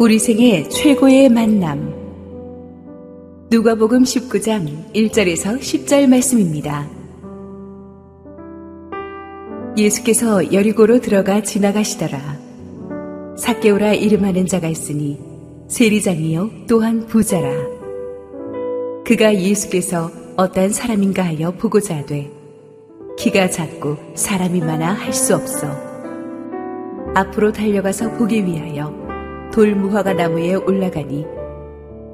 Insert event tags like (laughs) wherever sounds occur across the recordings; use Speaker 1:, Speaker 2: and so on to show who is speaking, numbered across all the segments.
Speaker 1: 우리 생의 최고의 만남. 누가복음 19장 1절에서 10절 말씀입니다. 예수께서 여리고로 들어가 지나가시더라. 사개오라 이름하는 자가 있으니 세리장이요 또한 부자라. 그가 예수께서 어떤 사람인가 하여 보고자 하되 키가 작고 사람이 많아 할 수 없어. 앞으로 달려가서 보기 위하여 돌무화과 나무에 올라가니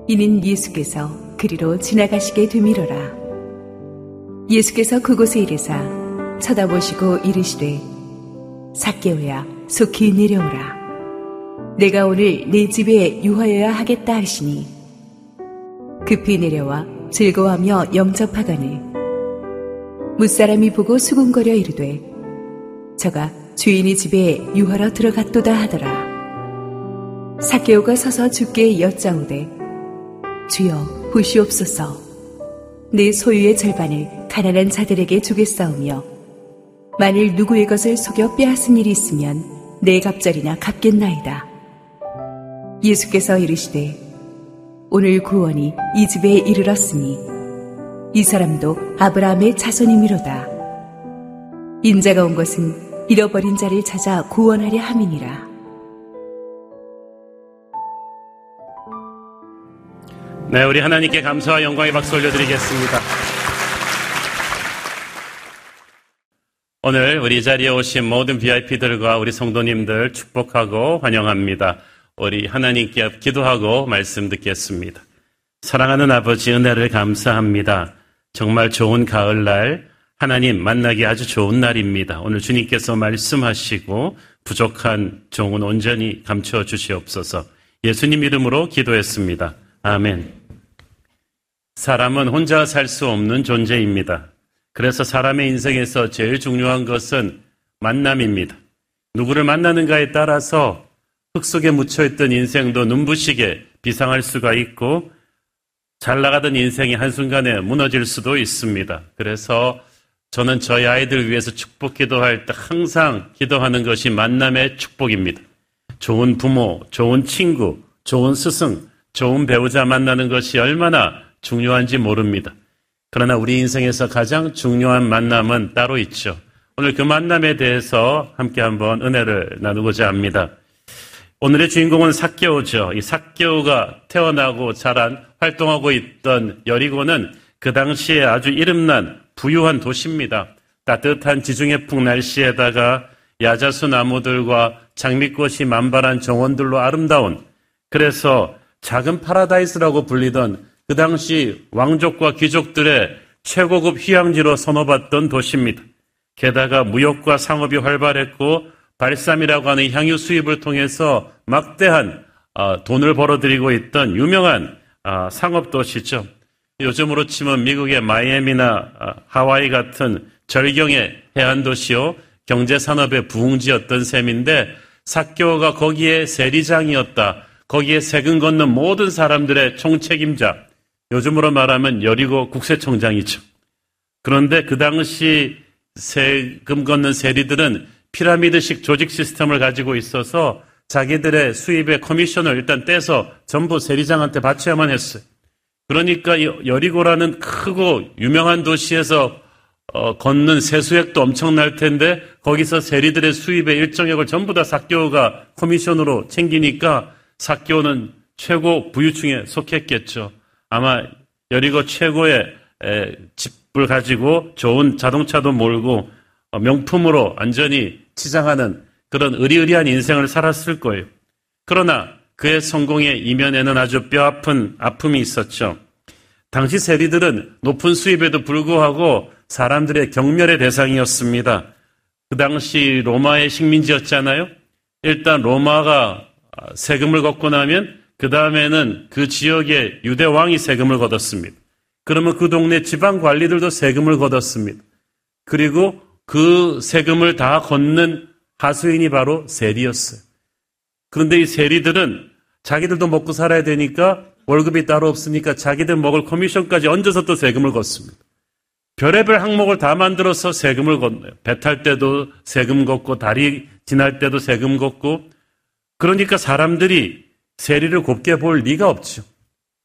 Speaker 1: 이는 예수께서 그리로 지나가시게 되미러라. 예수께서 그곳에 이르사 쳐다보시고 이르시되 사개오야 속히 내려오라. 내가 오늘 내 집에 유하여야 하겠다 하시니 급히 내려와 즐거워하며 영접하거늘 무사람이 보고 수군거려 이르되 저가 주인이 집에 유하러 들어갔도다 하더라. 사케오가 서서 주께 여짜오되 주여 보시옵소서. 내 소유의 절반을 가난한 자들에게 주겠사오며 만일 누구의 것을 속여 빼앗은 일이 있으면 내 갑절이나 갚겠나이다. 예수께서 이르시되 오늘 구원이 이 집에 이르렀으니 이 사람도 아브라함의 자손이미로다. 인자가 온 것은 잃어버린 자를 찾아 구원하려 함이니라
Speaker 2: 네, 우리 하나님께 감사와 영광의 박수 올려드리겠습니다. 오늘 우리 자리에 오신 모든 VIP들과 우리 성도님들 축복하고 환영합니다. 우리 하나님께 기도하고 말씀 듣겠습니다. 사랑하는 아버지 은혜를 감사합니다. 정말 좋은 가을날 하나님 만나기 아주 좋은 날입니다. 오늘 주님께서 말씀하시고 부족한 종은 온전히 감춰 주시옵소서. 예수님 이름으로 기도했습니다. 아멘. 사람은 혼자 살 수 없는 존재입니다. 그래서 사람의 인생에서 제일 중요한 것은 만남입니다. 누구를 만나는가에 따라서 흙 속에 묻혀있던 인생도 눈부시게 비상할 수가 있고 잘 나가던 인생이 한순간에 무너질 수도 있습니다. 그래서 저는 저희 아이들 위해서 축복 기도할 때 항상 기도하는 것이 만남의 축복입니다. 좋은 부모, 좋은 친구, 좋은 스승, 좋은 배우자 만나는 것이 얼마나 중요한지 모릅니다. 그러나 우리 인생에서 가장 중요한 만남은 따로 있죠. 오늘 그 만남에 대해서 함께 한번 은혜를 나누고자 합니다. 오늘의 주인공은 사개오죠. 이 사개오가 태어나고 자란 활동하고 있던 여리고는 그 당시에 아주 이름난 부유한 도시입니다. 따뜻한 지중해풍 날씨에다가 야자수 나무들과 장미꽃이 만발한 정원들로 아름다운 그래서 작은 파라다이스라고 불리던 그 당시 왕족과 귀족들의 최고급 휴양지로 선호받던 도시입니다. 게다가 무역과 상업이 활발했고 발삼이라고 하는 향유 수입을 통해서 막대한 어, 돈을 벌어들이고 있던 유명한 어, 상업 도시죠. 요즘으로 치면 미국의 마이애미나 어, 하와이 같은 절경의 해안 도시요 경제 산업의 부흥지였던 셈인데 사교가 거기에 세리장이었다. 거기에 세금 걷는 모든 사람들의 총책임자. 요즘으로 말하면 여리고 국세청장이죠. 그런데 그 당시 세금 걷는 세리들은 피라미드식 조직 시스템을 가지고 있어서 자기들의 수입의 커미션을 일단 떼서 전부 세리장한테 바쳐야만 했어요. 그러니까 여리고라는 크고 유명한 도시에서 어, 걷는 세수액도 엄청날 텐데 거기서 세리들의 수입의 일정액을 전부 다 사교가 커미션으로 챙기니까 사교는 최고 부유층에 속했겠죠. 아마 여리고 최고의 집을 가지고 좋은 자동차도 몰고 어, 명품으로 완전히 치장하는 그런 의리의리한 인생을 살았을 거예요. 그러나 그의 성공의 이면에는 아주 뼈아픈 아픔이 있었죠. 당시 세리들은 높은 수입에도 불구하고 사람들의 경멸의 대상이었습니다. 그 당시 로마의 식민지였잖아요. 일단 로마가 세금을 걷고 나면 그 다음에는 그 지역의 유대 왕이 세금을 걷었습니다. 그러면 그 동네 지방 관리들도 세금을 걷었습니다. 그리고 그 세금을 다 걷는 하수인이 바로 세리였어요. 그런데 이 세리들은 자기들도 먹고 살아야 되니까 월급이 따로 없으니까 자기들 먹을 커미션까지 얹어서 또 세금을 걷습니다. 별의별 항목을 다 만들어서 세금을 걷네요. 배 탈 때도 세금 걷고 다리 지날 때도 세금 걷고 그러니까 사람들이 세리를 곱게 볼 리가 없죠.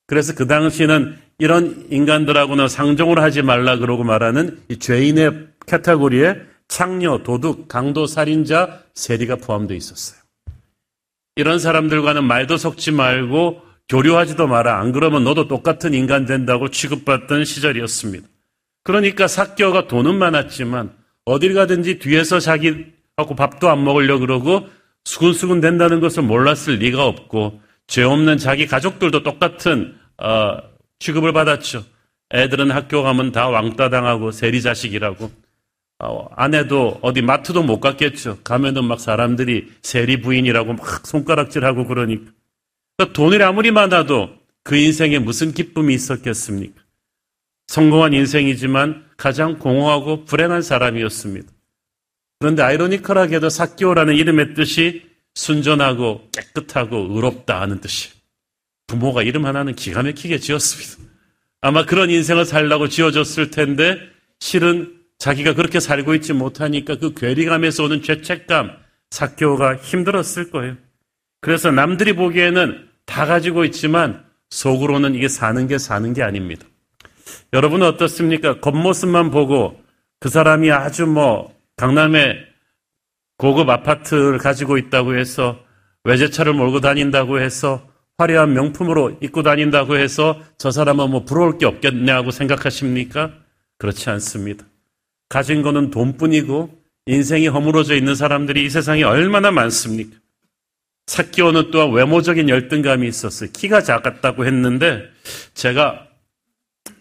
Speaker 2: 그래서 그 당시는 이런 인간들하고는 상종을 하지 말라 그러고 말하는 이 죄인의 카테고리에 창녀, 도둑, 강도, 살인자, 세리가 포함되어 있었어요. 이런 사람들과는 말도 섞지 말고 교류하지도 마라. 안 그러면 너도 똑같은 인간 된다고 취급받던 시절이었습니다. 그러니까 사교가 돈은 많았지만 어딜 가든지 뒤에서 자기하고 밥도 안 먹으려 그러고 수근수근 된다는 것을 몰랐을 리가 없고 죄 없는 자기 가족들도 똑같은 어, 취급을 받았죠. 애들은 학교 가면 다 왕따 당하고 세리 자식이라고. 어, 아내도 어디 마트도 못 갔겠죠. 가면은 막 사람들이 세리 부인이라고 막 손가락질하고 그러니까. 그러니까 돈이 아무리 많아도 그 인생에 무슨 기쁨이 있었겠습니까? 성공한 인생이지만 가장 공허하고 불행한 사람이었습니다. 그런데 아이러니컬하게도 사교라는 이름의 뜻이 순전하고 깨끗하고 의롭다 하는 뜻이. 부모가 이름 하나는 기가 막히게 지었습니다. 아마 그런 인생을 살라고 지어졌을 텐데 실은 자기가 그렇게 살고 있지 못하니까 그 괴리감에서 오는 죄책감, 사교가 힘들었을 거예요. 그래서 남들이 보기에는 다 가지고 있지만 속으로는 이게 사는 게 사는 게 아닙니다. 여러분은 어떻습니까? 겉모습만 보고 그 사람이 아주 뭐 강남에 고급 아파트를 가지고 있다고 해서 외제차를 몰고 다닌다고 해서 화려한 명품으로 입고 다닌다고 해서 저 사람은 뭐 부러울 게 없겠냐고 생각하십니까? 그렇지 않습니다. 가진 거는 돈뿐이고 인생이 허물어져 있는 사람들이 이 세상에 얼마나 많습니까? 사키오는 또한 외모적인 열등감이 있었어요. 키가 작았다고 했는데 제가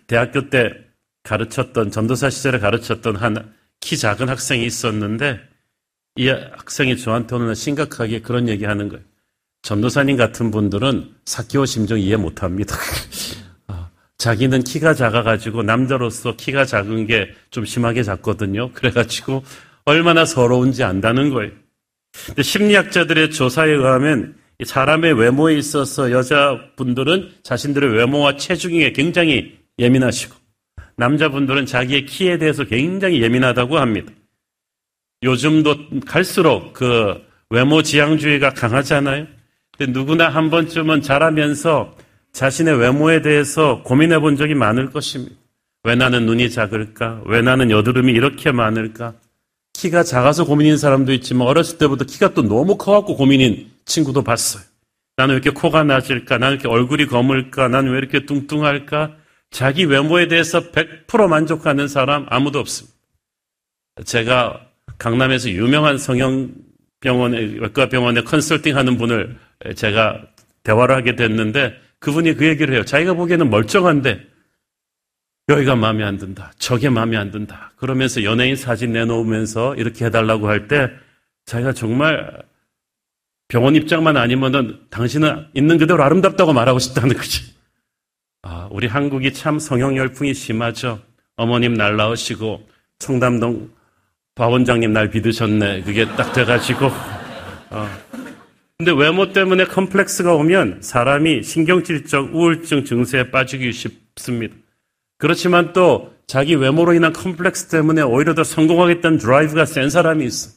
Speaker 2: 대학교 때 가르쳤던 전도사 시절에 가르쳤던 한 키 작은 학생이 있었는데 이 학생이 저한테 오늘 심각하게 그런 얘기 하는 거예요. 전도사님 같은 분들은 사키오 심정 이해 못 합니다. (laughs) 아, 자기는 키가 작아가지고 남자로서 키가 작은 게 좀 심하게 작거든요. 그래가지고 얼마나 서러운지 안다는 거예요. 근데 심리학자들의 조사에 의하면 사람의 외모에 있어서 여자분들은 자신들의 외모와 체중에 굉장히 예민하시고 남자분들은 자기의 키에 대해서 굉장히 예민하다고 합니다. 요즘도 갈수록 그 외모 지향주의가 강하잖아요. 근데 누구나 한 번쯤은 자라면서 자신의 외모에 대해서 고민해 본 적이 많을 것입니다. 왜 나는 눈이 작을까? 왜 나는 여드름이 이렇게 많을까? 키가 작아서 고민인 사람도 있지만 어렸을 때부터 키가 또 너무 커갖고 고민인 친구도 봤어요. 나는 왜 이렇게 코가 낮을까? 나는 이렇게 얼굴이 검을까? 나는 왜 이렇게 뚱뚱할까? 자기 외모에 대해서 100% 만족하는 사람 아무도 없습니다. 제가 강남에서 유명한 성형병원에, 외과병원에 컨설팅 하는 분을 제가 대화를 하게 됐는데 그분이 그 얘기를 해요. 자기가 보기에는 멀쩡한데 여기가 마음에 안 든다. 저게 마음에 안 든다. 그러면서 연예인 사진 내놓으면서 이렇게 해달라고 할 때 자기가 정말 병원 입장만 아니면은 당신은 있는 그대로 아름답다고 말하고 싶다는 거지. 아, 우리 한국이 참 성형 열풍이 심하죠. 어머님 날 낳으시고 청담동 박 원장님 날 믿으셨네. 그게 딱 돼가지고. 어. 근데 외모 때문에 컴플렉스가 오면 사람이 신경질적 우울증 증세에 빠지기 쉽습니다. 그렇지만 또 자기 외모로 인한 컴플렉스 때문에 오히려 더 성공하겠다는 드라이브가 센 사람이 있어.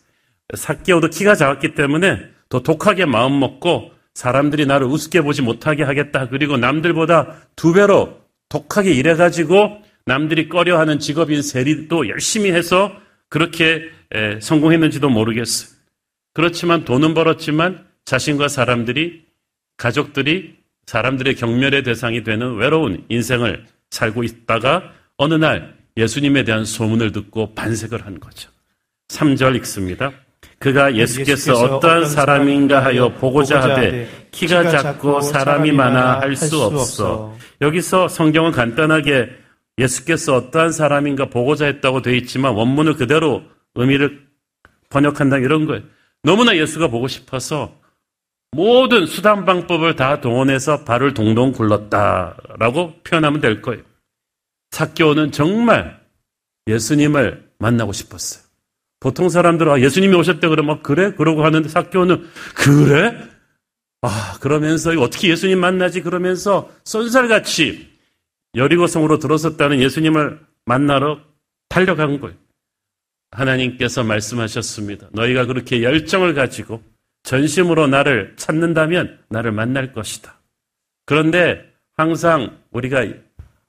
Speaker 2: 사기오도 키가 작았기 때문에 더 독하게 마음 먹고 사람들이 나를 우습게 보지 못하게 하겠다. 그리고 남들보다 두 배로 독하게 일해가지고 남들이 꺼려하는 직업인 세리도 열심히 해서 그렇게 성공했는지도 모르겠어요. 그렇지만 돈은 벌었지만 자신과 사람들이, 가족들이 사람들의 경멸의 대상이 되는 외로운 인생을 살고 있다가 어느 날 예수님에 대한 소문을 듣고 반색을 한 거죠. 3절 읽습니다. 그가 예수께서 어떠한 사람인가 하여 보고자 하되 키가 작고 사람이 많아 할 수 없어. 여기서 성경은 간단하게 예수께서 어떠한 사람인가 보고자 했다고 되어 있지만 원문을 그대로 의미를 번역한다 이런 거예요. 너무나 예수가 보고 싶어서 모든 수단 방법을 다 동원해서 발을 동동 굴렀다라고 표현하면 될 거예요. 사교는 정말 예수님을 만나고 싶었어요. 보통 사람들은 아, 예수님이 오셨대 그러면 그래? 그러고 하는데 사교는 그래? 아 그러면서 어떻게 예수님 만나지? 그러면서 쏜살같이 여리고성으로 들어섰다는 예수님을 만나러 달려간 거예요. 하나님께서 말씀하셨습니다. 너희가 그렇게 열정을 가지고 전심으로 나를 찾는다면 나를 만날 것이다. 그런데 항상 우리가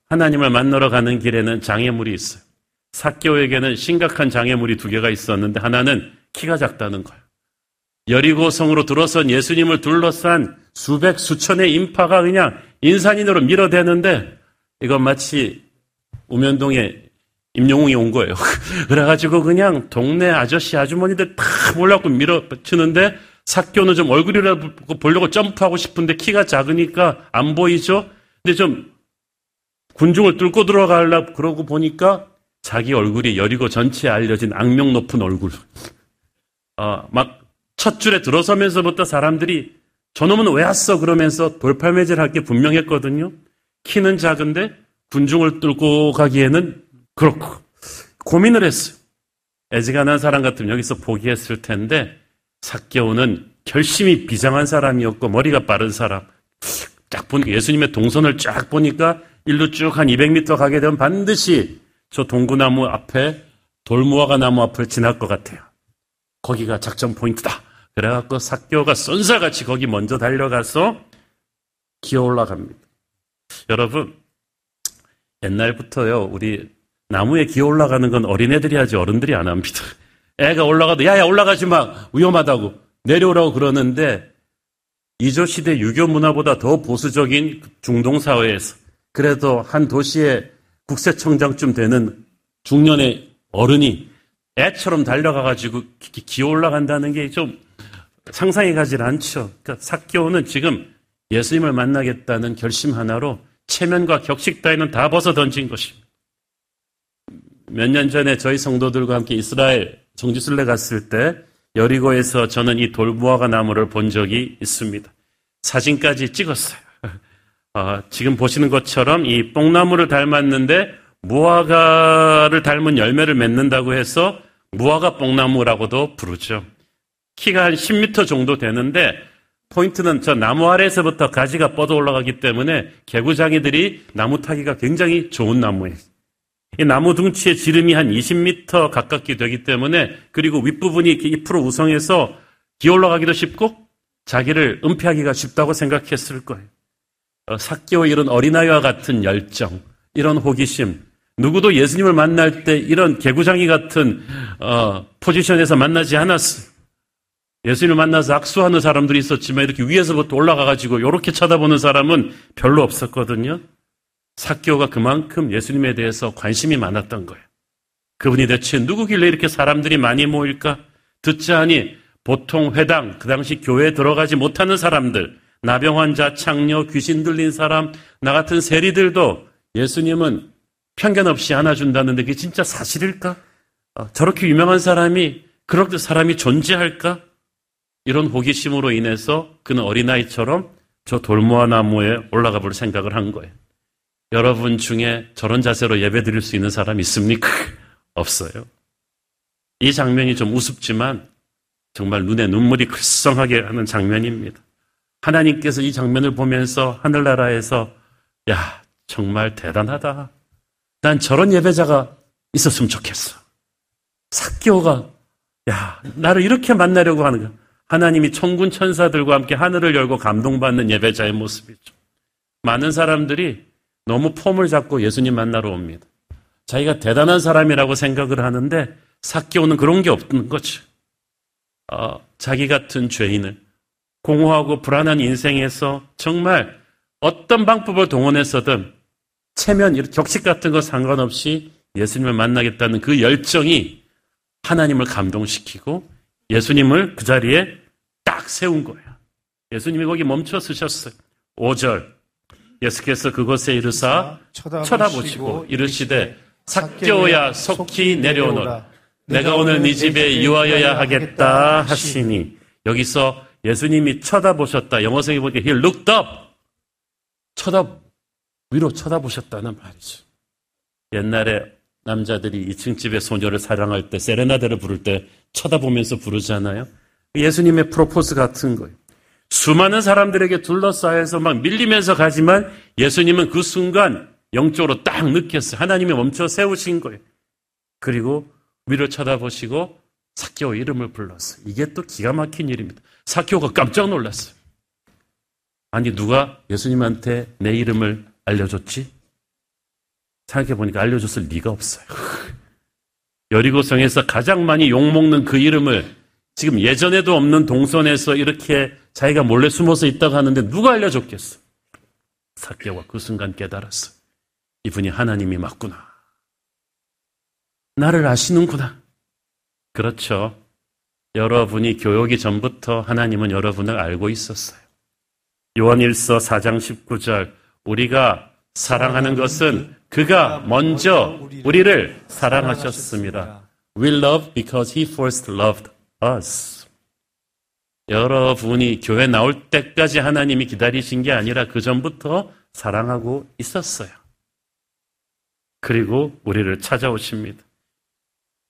Speaker 2: 하나님을 만나러 가는 길에는 장애물이 있어요. 사교에게는 심각한 장애물이 두 개가 있었는데 하나는 키가 작다는 거예요. 여리고성으로 들어선 예수님을 둘러싼 수백 수천의 인파가 그냥 인산인으로 밀어대는데 이건 마치 우면동에 임영웅이 온 거예요. (laughs) 그래가지고 그냥 동네 아저씨 아주머니들 다 몰라고 밀어치는데 사교는 좀 얼굴이라도 보려고 점프하고 싶은데 키가 작으니까 안 보이죠? 근데 좀 군중을 뚫고 들어가려고 그러고 보니까 자기 얼굴이 여리고 전체에 알려진 악명 높은 얼굴. 어, 막첫 줄에 들어서면서부터 사람들이 저놈은 왜 왔어? 그러면서 돌팔매질 할 게 분명했거든요. 키는 작은데 군중을 뚫고 가기에는 그렇고 고민을 했어요. 애지간한 사람 같으면 여기서 포기했을 텐데 사개오는 결심이 비장한 사람이었고 머리가 빠른 사람. 쫙 보니까 예수님의 동선을 쫙 보니까 일로 쭉 한 200m 가게 되면 반드시 저 동구나무 앞에 돌무화과 나무 앞을 지날 것 같아요. 거기가 작전 포인트다. 그래갖고 사교가 쏜살같이 거기 먼저 달려가서 기어 올라갑니다. 여러분, 옛날부터요, 우리 나무에 기어 올라가는 건 어린애들이 하지 어른들이 안 합니다. (laughs) 애가 올라가도 야 야 올라가지 마 위험하다고 내려오라고 그러는데 이조 시대 유교 문화보다 더 보수적인 중동 사회에서 그래도 한 도시의 국세청장쯤 되는 중년의 어른이 애처럼 달려가가지고 기어 올라간다는 게 좀 상상이 가질 않죠. 그러니까 사교는 지금 예수님을 만나겠다는 결심 하나로 체면과 격식 따위는 다 벗어 던진 것입니다. 몇 년 전에 저희 성도들과 함께 이스라엘 정지순례 갔을 때 여리고에서 저는 이 돌무화과 나무를 본 적이 있습니다. 사진까지 찍었어요. 어, 지금 보시는 것처럼 이 뽕나무를 닮았는데 무화과를 닮은 열매를 맺는다고 해서 무화과 뽕나무라고도 부르죠. 키가 한 10m 정도 되는데 포인트는 저 나무 아래에서부터 가지가 뻗어 올라가기 때문에 개구장이들이 나무 타기가 굉장히 좋은 나무예요. 이 나무 둥치의 지름이 한 20m 가깝게 되기 때문에 그리고 윗부분이 잎으로 우성해서 기어 올라가기도 쉽고 자기를 은폐하기가 쉽다고 생각했을 거예요. 어, 사교 이런 어린아이와 같은 열정, 이런 호기심, 누구도 예수님을 만날 때 이런 개구장이 같은 어, 포지션에서 만나지 않았어요. 예수님을 만나서 악수하는 사람들이 있었지만 이렇게 위에서부터 올라가가지고 이렇게 쳐다보는 사람은 별로 없었거든요. 사교가 그만큼 예수님에 대해서 관심이 많았던 거예요. 그분이 대체 누구길래 이렇게 사람들이 많이 모일까? 듣자 하니 보통 회당, 그 당시 교회에 들어가지 못하는 사람들, 나병 환자, 창녀, 귀신 들린 사람, 나 같은 세리들도 예수님은 편견 없이 안아준다는데 그게 진짜 사실일까? 어, 저렇게 유명한 사람이 그렇게 사람이 존재할까? 이런 호기심으로 인해서 그는 어린아이처럼 저 돌무화 나무에 올라가 볼 생각을 한 거예요. 여러분 중에 저런 자세로 예배 드릴 수 있는 사람 있습니까? (laughs) 없어요. 이 장면이 좀 우습지만 정말 눈에 눈물이 글썽하게 하는 장면입니다. 하나님께서 이 장면을 보면서 하늘나라에서 야, 정말 대단하다. 난 저런 예배자가 있었으면 좋겠어. 사교가 야, 나를 이렇게 만나려고 하는 거. 하나님이 천군 천사들과 함께 하늘을 열고 감동받는 예배자의 모습이죠. 많은 사람들이 너무 폼을 잡고 예수님 만나러 옵니다. 자기가 대단한 사람이라고 생각을 하는데 사교는 그런 게 없는 거죠. 어, 자기 같은 죄인을 공허하고 불안한 인생에서 정말 어떤 방법을 동원해서든 체면, 격식 같은 거 상관없이 예수님을 만나겠다는 그 열정이 하나님을 감동시키고 예수님을 그 자리에 딱 세운 거예요. 예수님이 거기 멈춰 서셨어요. 5절. 예수께서 그곳에 이르사 쳐다보시고 이르시되 삭겨야 속히 내려오너라. 내가 오늘 네 집에 유하여야 하겠다 하시니 여기서 예수님이 쳐다보셨다. 영어성에 보니까 he looked up. 쳐다 위로 쳐다보셨다는 말이죠. 옛날에 남자들이 2층 집의 소녀를 사랑할 때 세레나데를 부를 때 쳐다보면서 부르잖아요. 예수님의 프로포즈 같은 거예요. 수많은 사람들에게 둘러싸여서 막 밀리면서 가지만 예수님은 그 순간 영적으로 딱 느꼈어요. 하나님이 멈춰 세우신 거예요. 그리고 위로 쳐다보시고 사케오 이름을 불렀어요. 이게 또 기가 막힌 일입니다. 사케오가 깜짝 놀랐어요. 아니 누가 예수님한테 내 이름을 알려줬지? 생각해 보니까 알려줬을 리가 없어요. 여리고성에서 가장 많이 욕먹는 그 이름을 지금 예전에도 없는 동선에서 이렇게 자기가 몰래 숨어서 있다고 하는데 누가 알려줬겠어? 사케오가 그 순간 깨달았어. 이분이 하나님이 맞구나. 나를 아시는구나. 그렇죠. 여러분이 교육이 전부터 하나님은 여러분을 알고 있었어요. 요한일서 4장 19절 우리가 사랑하는 것은 그가 먼저 우리를 사랑하셨습니다. We love because he first loved us. 여러분이 교회 나올 때까지 하나님이 기다리신 게 아니라 그 전부터 사랑하고 있었어요. 그리고 우리를 찾아오십니다.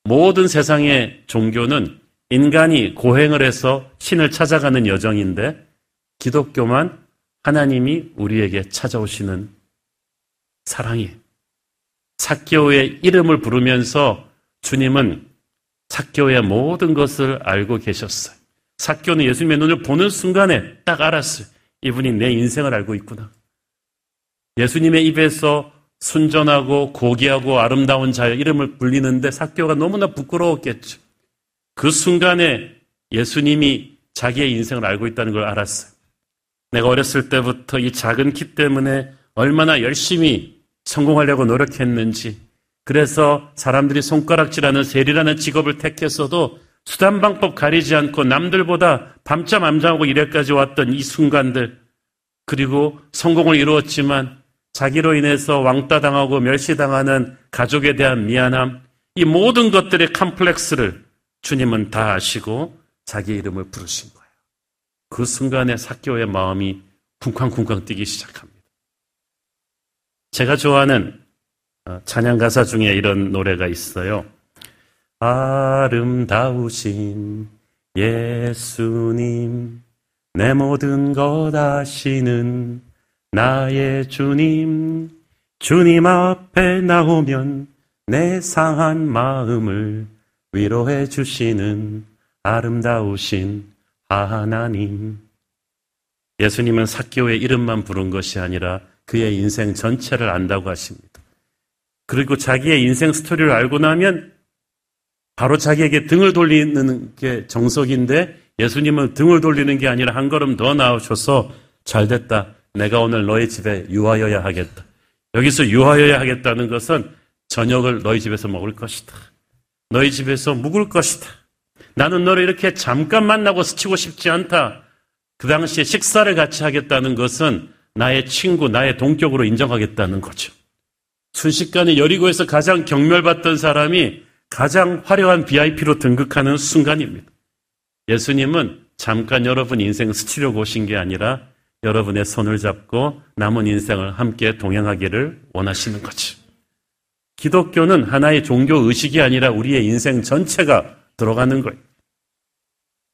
Speaker 2: 모든 세상의 종교는 인간이 고행을 해서 신을 찾아가는 여정인데 기독교만 하나님이 우리에게 찾아오시는 사랑이 사교의 이름을 부르면서 주님은 사교의 모든 것을 알고 계셨어요. 사교는 예수님의 눈을 보는 순간에 딱 알았어요. 이분이 내 인생을 알고 있구나. 예수님의 입에서 순전하고 고귀하고 아름다운 자의 이름을 불리는데 사교가 너무나 부끄러웠겠죠. 그 순간에 예수님이 자기의 인생을 알고 있다는 걸 알았어요. 내가 어렸을 때부터 이 작은 키 때문에 얼마나 열심히 성공하려고 노력했는지, 그래서 사람들이 손가락질하는 세리라는 직업을 택했어도 수단 방법 가리지 않고 남들보다 밤잠 안 자고 이래까지 왔던 이 순간들, 그리고 성공을 이루었지만 자기로 인해서 왕따 당하고 멸시당하는 가족에 대한 미안함, 이 모든 것들의 컴플렉스를 주님은 다 아시고 자기 이름을 부르신 거예요. 그 순간에 사교의 마음이 쿵쾅쿵쾅 뛰기 시작합니다. 제가 좋아하는 어, 찬양 가사 중에 이런 노래가 있어요. 아름다우신 예수님, 내 모든 것 아시는 나의 주님, 주님 앞에 나오면 내 상한 마음을 위로해 주시는 아름다우신 하나님. 예수님은 사교의 이름만 부른 것이 아니라 그의 인생 전체를 안다고 하십니다. 그리고 자기의 인생 스토리를 알고 나면 바로 자기에게 등을 돌리는 게 정석인데 예수님은 등을 돌리는 게 아니라 한 걸음 더 나오셔서 잘 됐다. 내가 오늘 너희 집에 유하여야 하겠다. 여기서 유하여야 하겠다는 것은 저녁을 너희 집에서 먹을 것이다. 너희 집에서 묵을 것이다. 나는 너를 이렇게 잠깐 만나고 스치고 싶지 않다. 그 당시에 식사를 같이 하겠다는 것은 나의 친구, 나의 동격으로 인정하겠다는 거죠. 순식간에 여리고에서 가장 경멸받던 사람이 가장 화려한 VIP로 등극하는 순간입니다. 예수님은 잠깐 여러분 인생 스치려고 오신 게 아니라 여러분의 손을 잡고 남은 인생을 함께 동행하기를 원하시는 거죠. 기독교는 하나의 종교 의식이 아니라 우리의 인생 전체가 들어가는 거예요.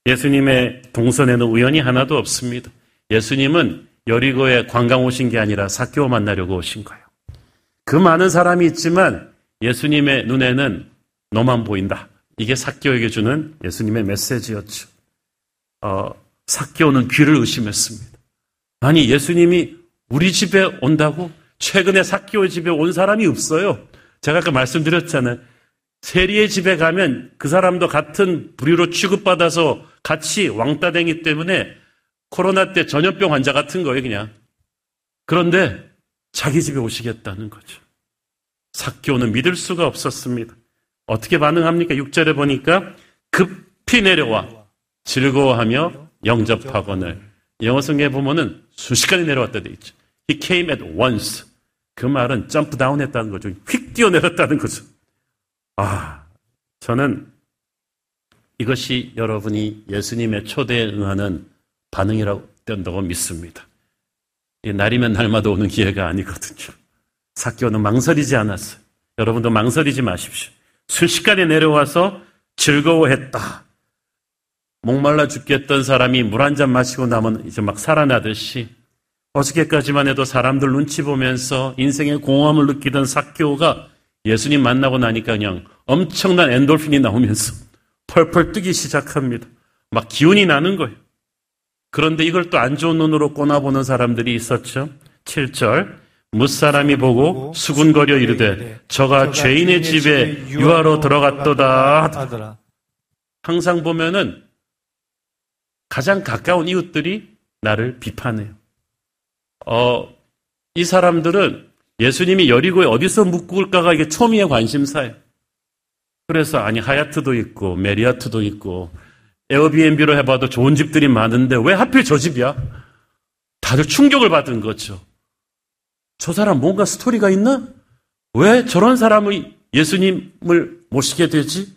Speaker 2: 예수님의 동선에는 우연이 하나도 없습니다. 예수님은 여리고에 관광 오신 게 아니라 사교 만나려고 오신 거예요. 그 많은 사람이 있지만 예수님의 눈에는 너만 보인다. 이게 사교에게 주는 예수님의 메시지였죠. 어, 사교는 귀를 의심했습니다. 아니, 예수님이 우리 집에 온다고? 최근에 사키오 집에 온 사람이 없어요. 제가 아까 말씀드렸잖아요. 세리의 집에 가면 그 사람도 같은 부류로 취급받아서 같이 왕따되기 때문에 코로나 때 전염병 환자 같은 거예요, 그냥. 그런데 자기 집에 오시겠다는 거죠. 사키오는 믿을 수가 없었습니다. 어떻게 반응합니까? 6절에 보니까 급히 내려와 즐거워하며 영접하거늘 영어 성경에 보면은 순식간에 내려왔다 돼 있죠. He came at once. 그 말은 점프 다운 했다는 거죠. 휙 뛰어내렸다는 거죠. 아, 저는 이것이 여러분이 예수님의 초대에 응하는 반응이라고 된다고 믿습니다. 날이면 날마다 오는 기회가 아니거든요. 사교는 망설이지 않았어요. 여러분도 망설이지 마십시오. 순식간에 내려와서 즐거워했다. 목말라 죽겠던 사람이 물 한 잔 마시고 나면 이제 막 살아나듯이 어저께까지만 해도 사람들 눈치 보면서 인생의 공허함을 느끼던 사교가 예수님 만나고 나니까 그냥 엄청난 엔돌핀이 나오면서 (laughs) 펄펄 뜨기 시작합니다. 막 기운이 나는 거예요. 그런데 이걸 또 안 좋은 눈으로 꼬나보는 사람들이 있었죠. 7절. 무사람이 보고 수군거려 이르되 저가 죄인의 집에 유하로 들어갔도다. 항상 보면은 가장 가까운 이웃들이 나를 비판해요. 어, 이 사람들은 예수님이 여리고에 어디서 묵을까가 이게 초미의 관심사예요. 그래서 아니 하야트도 있고 메리아트도 있고 에어비앤비로 해봐도 좋은 집들이 많은데 왜 하필 저 집이야? 다들 충격을 받은 거죠. 저 사람 뭔가 스토리가 있나? 왜 저런 사람이 예수님을 모시게 되지?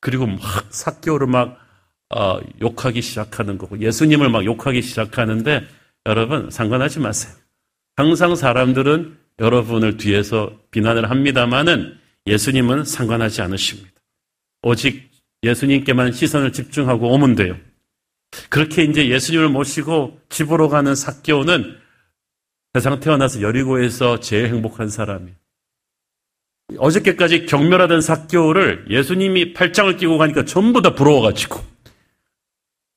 Speaker 2: 그리고 막 사교를 막 어, 욕하기 시작하는 거고 예수님을 막 욕하기 시작하는데 여러분 상관하지 마세요. 항상 사람들은 여러분을 뒤에서 비난을 합니다만은 예수님은 상관하지 않으십니다. 오직 예수님께만 시선을 집중하고 오면 돼요. 그렇게 이제 예수님을 모시고 집으로 가는 사개오는 세상 태어나서 여리고에서 제일 행복한 사람이에요. 어저께까지 경멸하던 사개오를 예수님이 팔짱을 끼고 가니까 전부 다 부러워가지고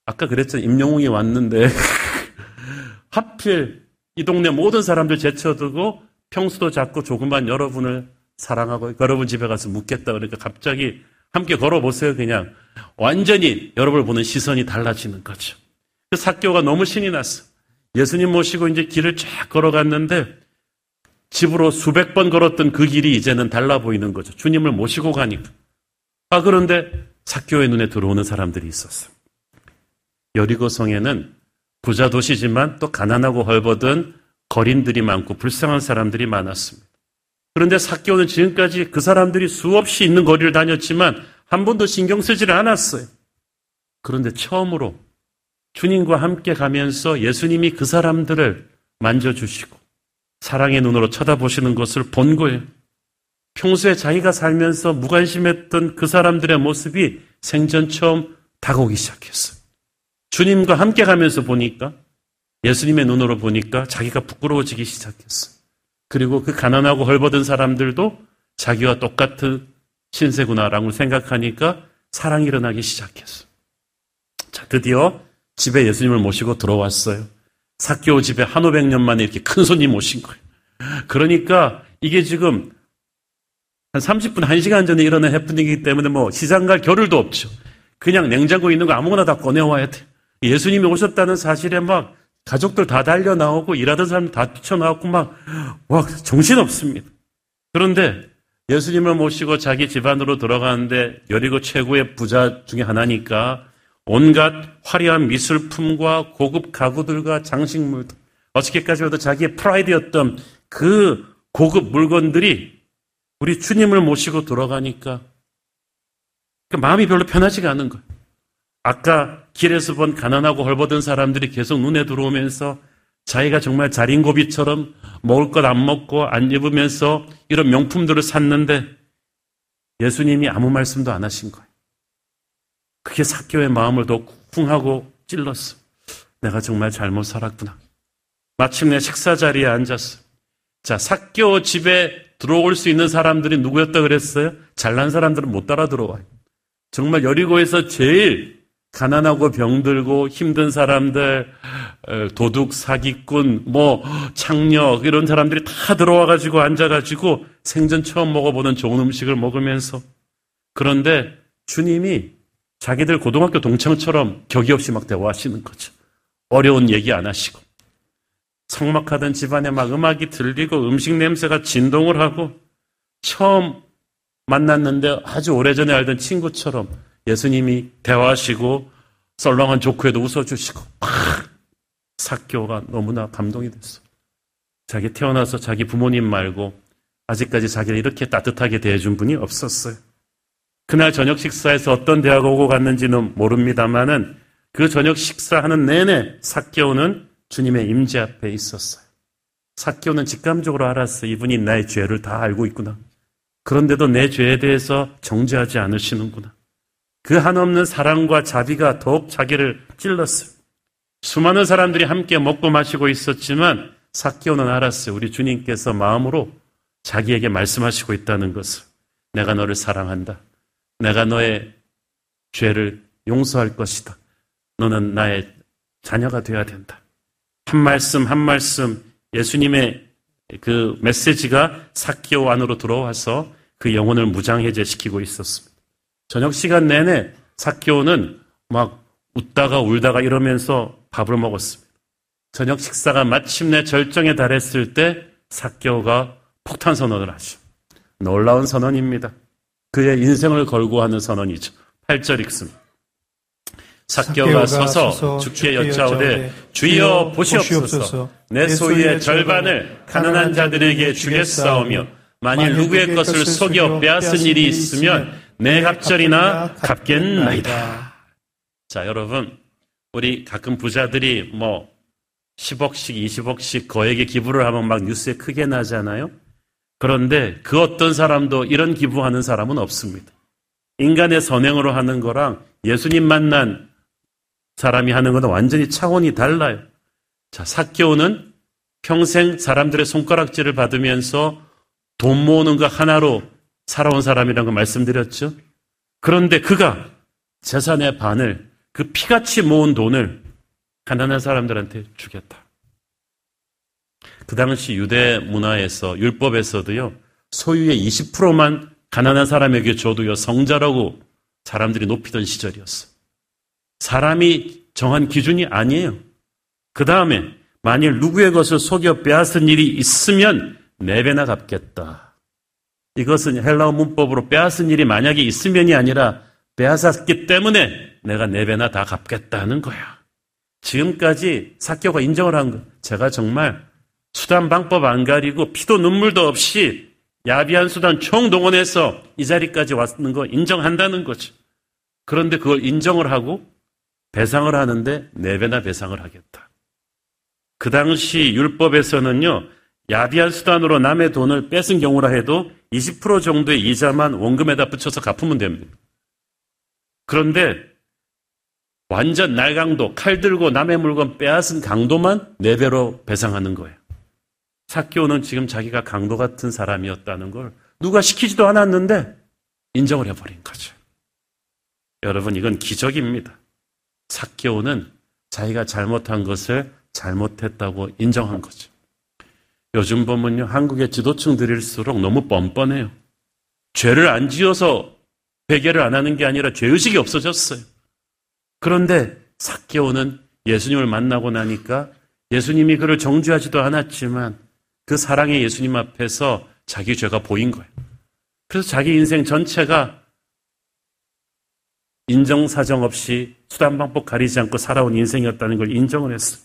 Speaker 2: 아까 그랬잖아요. 임영웅이 왔는데 (laughs) 하필 이 동네 모든 사람들 제쳐두고 평수도 작고 조금만 여러분을 사랑하고 여러분 집에 가서 묵겠다 그러니까 갑자기 함께 걸어보세요 그냥 완전히 여러분을 보는 시선이 달라지는 거죠. 그 사교가 너무 신이 났어. 예수님 모시고 이제 길을 쫙 걸어갔는데 집으로 수백 번 걸었던 그 길이 이제는 달라 보이는 거죠. 주님을 모시고 가니까. 아 그런데 사교의 눈에 들어오는 사람들이 있었어. 여리고성에는 부자 도시지만 또 가난하고 헐벗은 거린들이 많고 불쌍한 사람들이 많았습니다. 그런데 사교는 지금까지 그 사람들이 수없이 있는 거리를 다녔지만 한 번도 신경 쓰지를 않았어요. 그런데 처음으로 주님과 함께 가면서 예수님이 그 사람들을 만져주시고 사랑의 눈으로 쳐다보시는 것을 본 거예요. 평소에 자기가 살면서 무관심했던 그 사람들의 모습이 생전 처음 다가오기 시작했어요. 주님과 함께 가면서 보니까 예수님의 눈으로 보니까 자기가 부끄러워지기 시작했어요. 그리고 그 가난하고 헐벗은 사람들도 자기와 똑같은 신세구나라고 생각하니까 사랑이 일어나기 시작했어. 자, 드디어 집에 예수님을 모시고 들어왔어요. 사교 집에 한 오백 년 만에 이렇게 큰 손님 오신 거예요. 그러니까 이게 지금 한 30분, 1시간 전에 일어난 해프닝이기 때문에 뭐 시장 갈 겨를도 없죠. 그냥 냉장고에 있는 거 아무거나 다 꺼내와야 돼. 예수님이 오셨다는 사실에 막 가족들 다 달려 나오고 일하던 사람 다 뛰쳐나왔고 막, 와, 정신 없습니다. 그런데 예수님을 모시고 자기 집안으로 들어가는데 여리고 최고의 부자 중에 하나니까 온갖 화려한 미술품과 고급 가구들과 장식물들, 어저께까지 와도 자기의 프라이드였던 그 고급 물건들이 우리 주님을 모시고 들어가니까 그 마음이 별로 편하지가 않은 거예요. 아까 길에서 본 가난하고 헐벗은 사람들이 계속 눈에 들어오면서 자기가 정말 자린고비처럼 먹을 것 안 먹고 안 입으면서 이런 명품들을 샀는데 예수님이 아무 말씀도 안 하신 거예요. 그게 사교의 마음을 더 쿵하고 찔렀어. 내가 정말 잘못 살았구나. 마침내 식사 자리에 앉았어. 자, 사교 집에 들어올 수 있는 사람들이 누구였다 그랬어요? 잘난 사람들은 못 따라 들어와요. 정말 여리고에서 제일 가난하고 병들고 힘든 사람들, 도둑, 사기꾼, 뭐, 창녀, 이런 사람들이 다 들어와가지고 앉아가지고 생전 처음 먹어보는 좋은 음식을 먹으면서 그런데 주님이 자기들 고등학교 동창처럼 격이 없이 막 대화하시는 거죠. 어려운 얘기 안 하시고. 성막하던 집안에 막 음악이 들리고 음식 냄새가 진동을 하고 처음 만났는데 아주 오래전에 알던 친구처럼 예수님이 대화하시고 썰렁한 조크에도 웃어주시고 막 사교가 너무나 감동이 됐어. 자기 태어나서 자기 부모님 말고 아직까지 자기를 이렇게 따뜻하게 대해준 분이 없었어요. 그날 저녁 식사에서 어떤 대화가 오고 갔는지는 모릅니다만은 그 저녁 식사하는 내내 사교는 주님의 임재 앞에 있었어요. 사교는 직감적으로 알았어. 이분이 나의 죄를 다 알고 있구나. 그런데도 내 죄에 대해서 정죄하지 않으시는구나. 그 한없는 사랑과 자비가 더욱 자기를 찔렀어요. 수많은 사람들이 함께 먹고 마시고 있었지만 사기오는 알았어요. 우리 주님께서 마음으로 자기에게 말씀하시고 있다는 것을. 내가 너를 사랑한다. 내가 너의 죄를 용서할 것이다. 너는 나의 자녀가 되어야 된다. 한 말씀 한 말씀 예수님의 그 메시지가 사키오 안으로 들어와서 그 영혼을 무장해제시키고 있었습니다. 저녁 시간 내내 사키오는 막 웃다가 울다가 이러면서 밥을 먹었습니다. 저녁 식사가 마침내 절정에 달했을 때 사키오가 폭탄 선언을 하죠. 놀라운 선언입니다. 그의 인생을 걸고 하는 선언이죠. 8절 읽습니다. 사개오가 서서 주께 여짜오되 주여 보시옵소서 내 소유의 절반을 가난한 자들에게 주겠사오며 만일 누구의 것을 속여 빼앗은 일이 있으면 내 갑절이나 갚겠나이다. 자 여러분 우리 가끔 부자들이 뭐 10억씩 20억씩 거액의 기부를 하면 막 뉴스에 크게 나잖아요. 그런데 그 어떤 사람도 이런 기부하는 사람은 없습니다. 인간의 선행으로 하는 거랑 예수님 만난 사람이 하는 것은 완전히 차원이 달라요. 자, 사교는 평생 사람들의 손가락질을 받으면서 돈 모으는 거 하나로 살아온 사람이라는 걸 말씀드렸죠. 그런데 그가 재산의 반을 그 피같이 모은 돈을 가난한 사람들한테 주겠다. 그 당시 유대 문화에서 율법에서도요 소유의 20%만 가난한 사람에게 줘도요 성자라고 사람들이 높이던 시절이었어. 사람이 정한 기준이 아니에요. 그 다음에 만일 누구의 것을 속여 빼앗은 일이 있으면 네 배나 갚겠다. 이것은 헬라어 문법으로 빼앗은 일이 만약에 있으면이 아니라 빼앗았기 때문에 내가 네 배나 다 갚겠다는 거야. 지금까지 사교가 인정을 한 거. 제가 정말 수단 방법 안 가리고 피도 눈물도 없이 야비한 수단 총동원해서 이 자리까지 왔는 거 인정한다는 거죠. 그런데 그걸 인정을 하고 배상을 하는데 네 배나 배상을 하겠다. 그 당시 율법에서는요, 야비한 수단으로 남의 돈을 뺏은 경우라 해도 20% 정도의 이자만 원금에다 붙여서 갚으면 됩니다. 그런데 완전 날강도, 칼 들고 남의 물건 빼앗은 강도만 4배로 배상하는 거예요. 사키오는 지금 자기가 강도 같은 사람이었다는 걸 누가 시키지도 않았는데 인정을 해버린 거죠. 여러분, 이건 기적입니다. 사개오는 자기가 잘못한 것을 잘못했다고 인정한 거죠. 요즘 보면요, 한국의 지도층들일수록 너무 뻔뻔해요. 죄를 안 지어서 회개를 안 하는 게 아니라 죄의식이 없어졌어요. 그런데 사개오는 예수님을 만나고 나니까 예수님이 그를 정죄하지도 않았지만 그 사랑의 예수님 앞에서 자기 죄가 보인 거예요. 그래서 자기 인생 전체가 인정사정 없이 수단방법 가리지 않고 살아온 인생이었다는 걸 인정을 했어.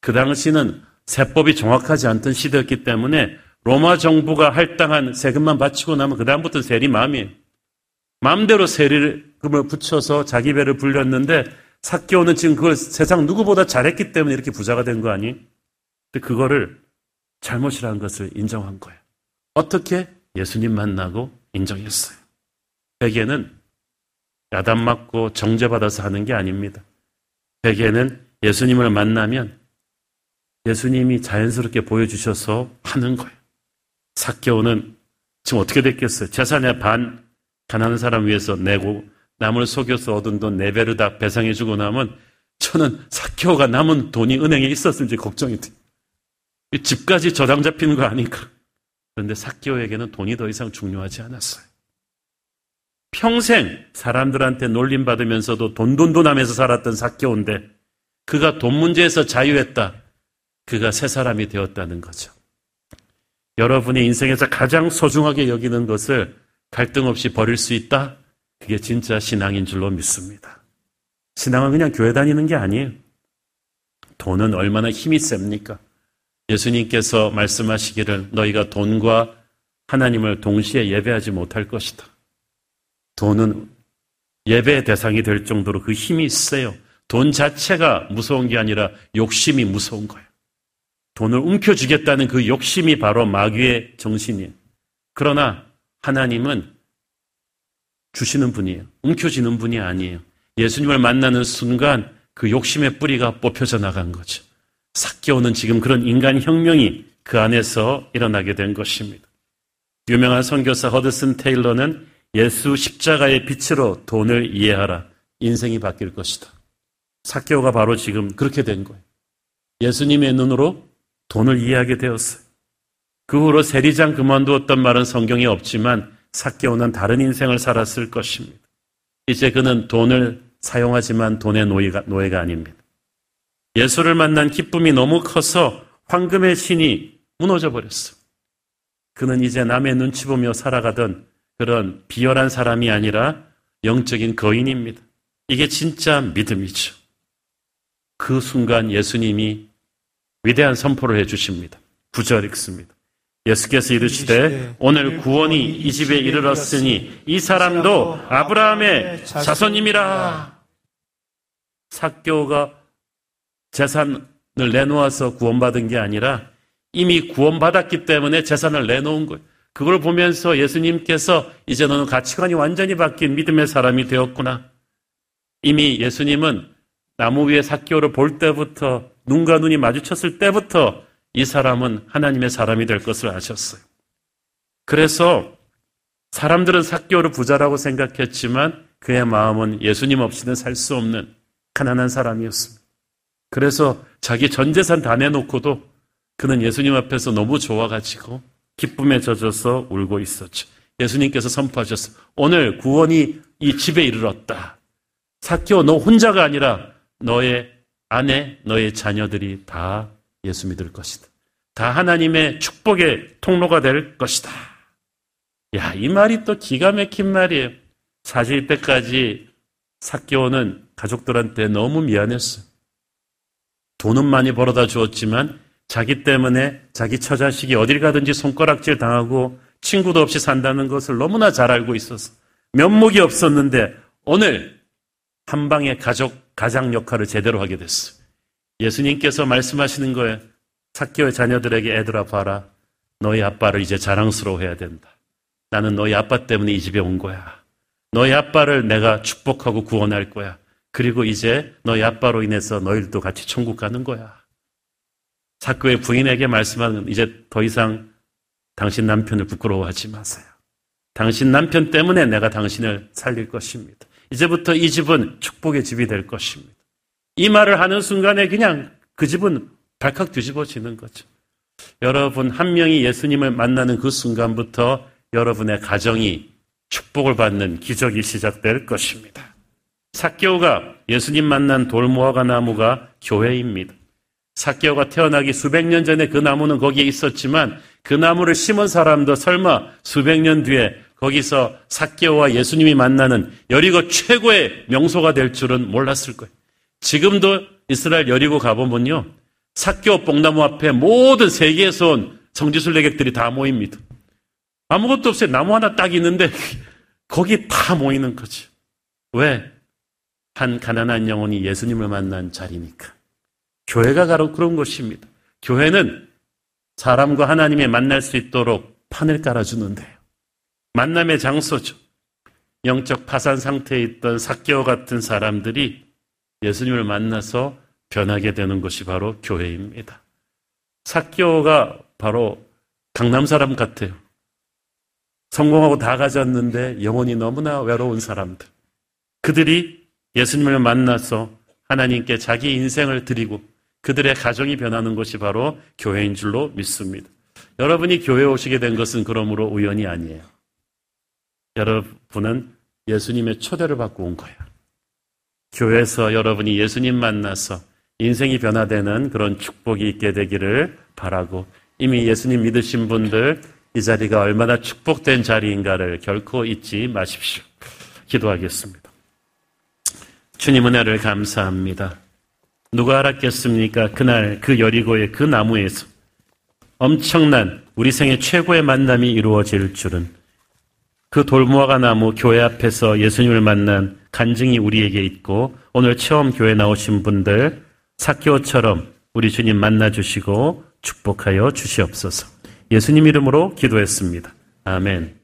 Speaker 2: 그 당시는 세법이 정확하지 않던 시대였기 때문에 로마 정부가 할당한 세금만 바치고 나면 그다음부터는 세리 마음이에요. 마음대로 세리금을 붙여서 자기 배를 불렸는데 사개오는 지금 그걸 세상 누구보다 잘했기 때문에 이렇게 부자가 된 거 아니? 근데 그거를 잘못이라는 것을 인정한 거예요. 어떻게? 예수님 만나고 인정했어요. 회개는 야단 맞고 정죄받아서 하는 게 아닙니다. 대개는 예수님을 만나면 예수님이 자연스럽게 보여주셔서 하는 거예요. 사개오는 지금 어떻게 됐겠어요? 재산의 반 가난한 사람 위해서 내고 남을 속여서 얻은 돈 네 배를 다 배상해 주고 나면 저는 사개오가 남은 돈이 은행에 있었을지 걱정이 돼요. 집까지 저당 잡히는 거 아닌가? 그런데 사개오에게는 돈이 더 이상 중요하지 않았어요. 평생 사람들한테 놀림 받으면서도 돈돈돈 하면서 살았던 사개오인데 그가 돈 문제에서 자유했다. 그가 새 사람이 되었다는 거죠. 여러분의 인생에서 가장 소중하게 여기는 것을 갈등 없이 버릴 수 있다? 그게 진짜 신앙인 줄로 믿습니다. 신앙은 그냥 교회 다니는 게 아니에요. 돈은 얼마나 힘이 셉니까? 예수님께서 말씀하시기를 너희가 돈과 하나님을 동시에 예배하지 못할 것이다. 돈은 예배의 대상이 될 정도로 그 힘이 있어요. 돈 자체가 무서운 게 아니라 욕심이 무서운 거예요. 돈을 움켜쥐겠다는 그 욕심이 바로 마귀의 정신이에요. 그러나 하나님은 주시는 분이에요. 움켜쥐는 분이 아니에요. 예수님을 만나는 순간 그 욕심의 뿌리가 뽑혀져 나간 거죠. 삭개오는 지금 그런 인간 혁명이 그 안에서 일어나게 된 것입니다. 유명한 선교사 허드슨 테일러는 예수 십자가의 빛으로 돈을 이해하라. 인생이 바뀔 것이다. 사케오가 바로 지금 그렇게 된 거예요. 예수님의 눈으로 돈을 이해하게 되었어요. 그 후로 세리장 그만두었던 말은 성경에 없지만 사케오는 다른 인생을 살았을 것입니다. 이제 그는 돈을 사용하지만 돈의 노예가, 노예가 아닙니다. 예수를 만난 기쁨이 너무 커서 황금의 신이 무너져 버렸어. 그는 이제 남의 눈치 보며 살아가던 그런 비열한 사람이 아니라 영적인 거인입니다. 이게 진짜 믿음이죠. 그 순간 예수님이 위대한 선포를 해 주십니다. 구절 읽습니다. 예수께서 이르시되 오늘 구원이 이 집에 이르렀으니 이 사람도 아브라함의 자손임이라. 사교가 재산을 내놓아서 구원받은 게 아니라 이미 구원받았기 때문에 재산을 내놓은 거예요. 그걸 보면서 예수님께서 이제 너는 가치관이 완전히 바뀐 믿음의 사람이 되었구나. 이미 예수님은 나무 위에 사교를 볼 때부터 눈과 눈이 마주쳤을 때부터 이 사람은 하나님의 사람이 될 것을 아셨어요. 그래서 사람들은 사교를 부자라고 생각했지만 그의 마음은 예수님 없이는 살 수 없는 가난한 사람이었습니다. 그래서 자기 전 재산 다 내놓고도 그는 예수님 앞에서 너무 좋아가지고 기쁨에 젖어서 울고 있었죠. 예수님께서 선포하셨어. 오늘 구원이 이 집에 이르렀다. 사교 너 혼자가 아니라 너의 아내, 너의 자녀들이 다 예수 믿을 것이다. 다 하나님의 축복의 통로가 될 것이다. 야, 이 말이 또 기가 막힌 말이에요. 사실 때까지 사교는 가족들한테 너무 미안했어요. 돈은 많이 벌어다 주었지만 자기 때문에 자기 처자식이 어딜 가든지 손가락질 당하고 친구도 없이 산다는 것을 너무나 잘 알고 있어서 면목이 없었는데 오늘 한 방의 가족 가장 역할을 제대로 하게 됐어요. 예수님께서 말씀하시는 거예요. 사교의 자녀들에게 애들아 봐라. 너희 아빠를 이제 자랑스러워해야 된다. 나는 너희 아빠 때문에 이 집에 온 거야. 너희 아빠를 내가 축복하고 구원할 거야. 그리고 이제 너희 아빠로 인해서 너희들도 같이 천국 가는 거야. 사교의 부인에게 말씀하는 이제 더 이상 당신 남편을 부끄러워하지 마세요. 당신 남편 때문에 내가 당신을 살릴 것입니다. 이제부터 이 집은 축복의 집이 될 것입니다. 이 말을 하는 순간에 그냥 그 집은 발칵 뒤집어지는 거죠. 여러분, 한 명이 예수님을 만나는 그 순간부터 여러분의 가정이 축복을 받는 기적이 시작될 것입니다. 사개오가 예수님 만난 돌무화과 나무가 교회입니다. 사개오가 태어나기 수백 년 전에 그 나무는 거기에 있었지만 그 나무를 심은 사람도 설마 수백 년 뒤에 거기서 사개오와 예수님이 만나는 여리고 최고의 명소가 될 줄은 몰랐을 거예요. 지금도 이스라엘 여리고 가보면요. 사개오 뽕나무 앞에 모든 세계에서 온 성지순례객들이 다 모입니다. 아무것도 없어요. 나무 하나 딱 있는데 (laughs) 거기 다 모이는 거죠. 왜? 한 가난한 영혼이 예수님을 만난 자리니까. 교회가 바로 그런 곳입니다. 교회는 사람과 하나님이 만날 수 있도록 판을 깔아주는데요. 만남의 장소죠. 영적 파산 상태에 있던 사개와 같은 사람들이 예수님을 만나서 변하게 되는 것이 바로 교회입니다. 사개오가 바로 강남 사람 같아요. 성공하고 다 가졌는데 영혼이 너무나 외로운 사람들. 그들이 예수님을 만나서 하나님께 자기 인생을 드리고 그들의 가정이 변하는 것이 바로 교회인 줄로 믿습니다. 여러분이 교회에 오시게 된 것은 그러므로 우연이 아니에요. 여러분은 예수님의 초대를 받고 온 거예요. 교회에서 여러분이 예수님 만나서 인생이 변화되는 그런 축복이 있게 되기를 바라고 이미 예수님 믿으신 분들 이 자리가 얼마나 축복된 자리인가를 결코 잊지 마십시오. 기도하겠습니다. 주님 은혜를 감사합니다. 누가 알았겠습니까? 그날 그 여리고의 그 나무에서 엄청난 우리 생애 최고의 만남이 이루어질 줄은 그 돌무화과 나무 교회 앞에서 예수님을 만난 간증이 우리에게 있고 오늘 처음 교회 나오신 분들 사케오처럼 우리 주님 만나 주시고 축복하여 주시옵소서. 예수님 이름으로 기도했습니다. 아멘.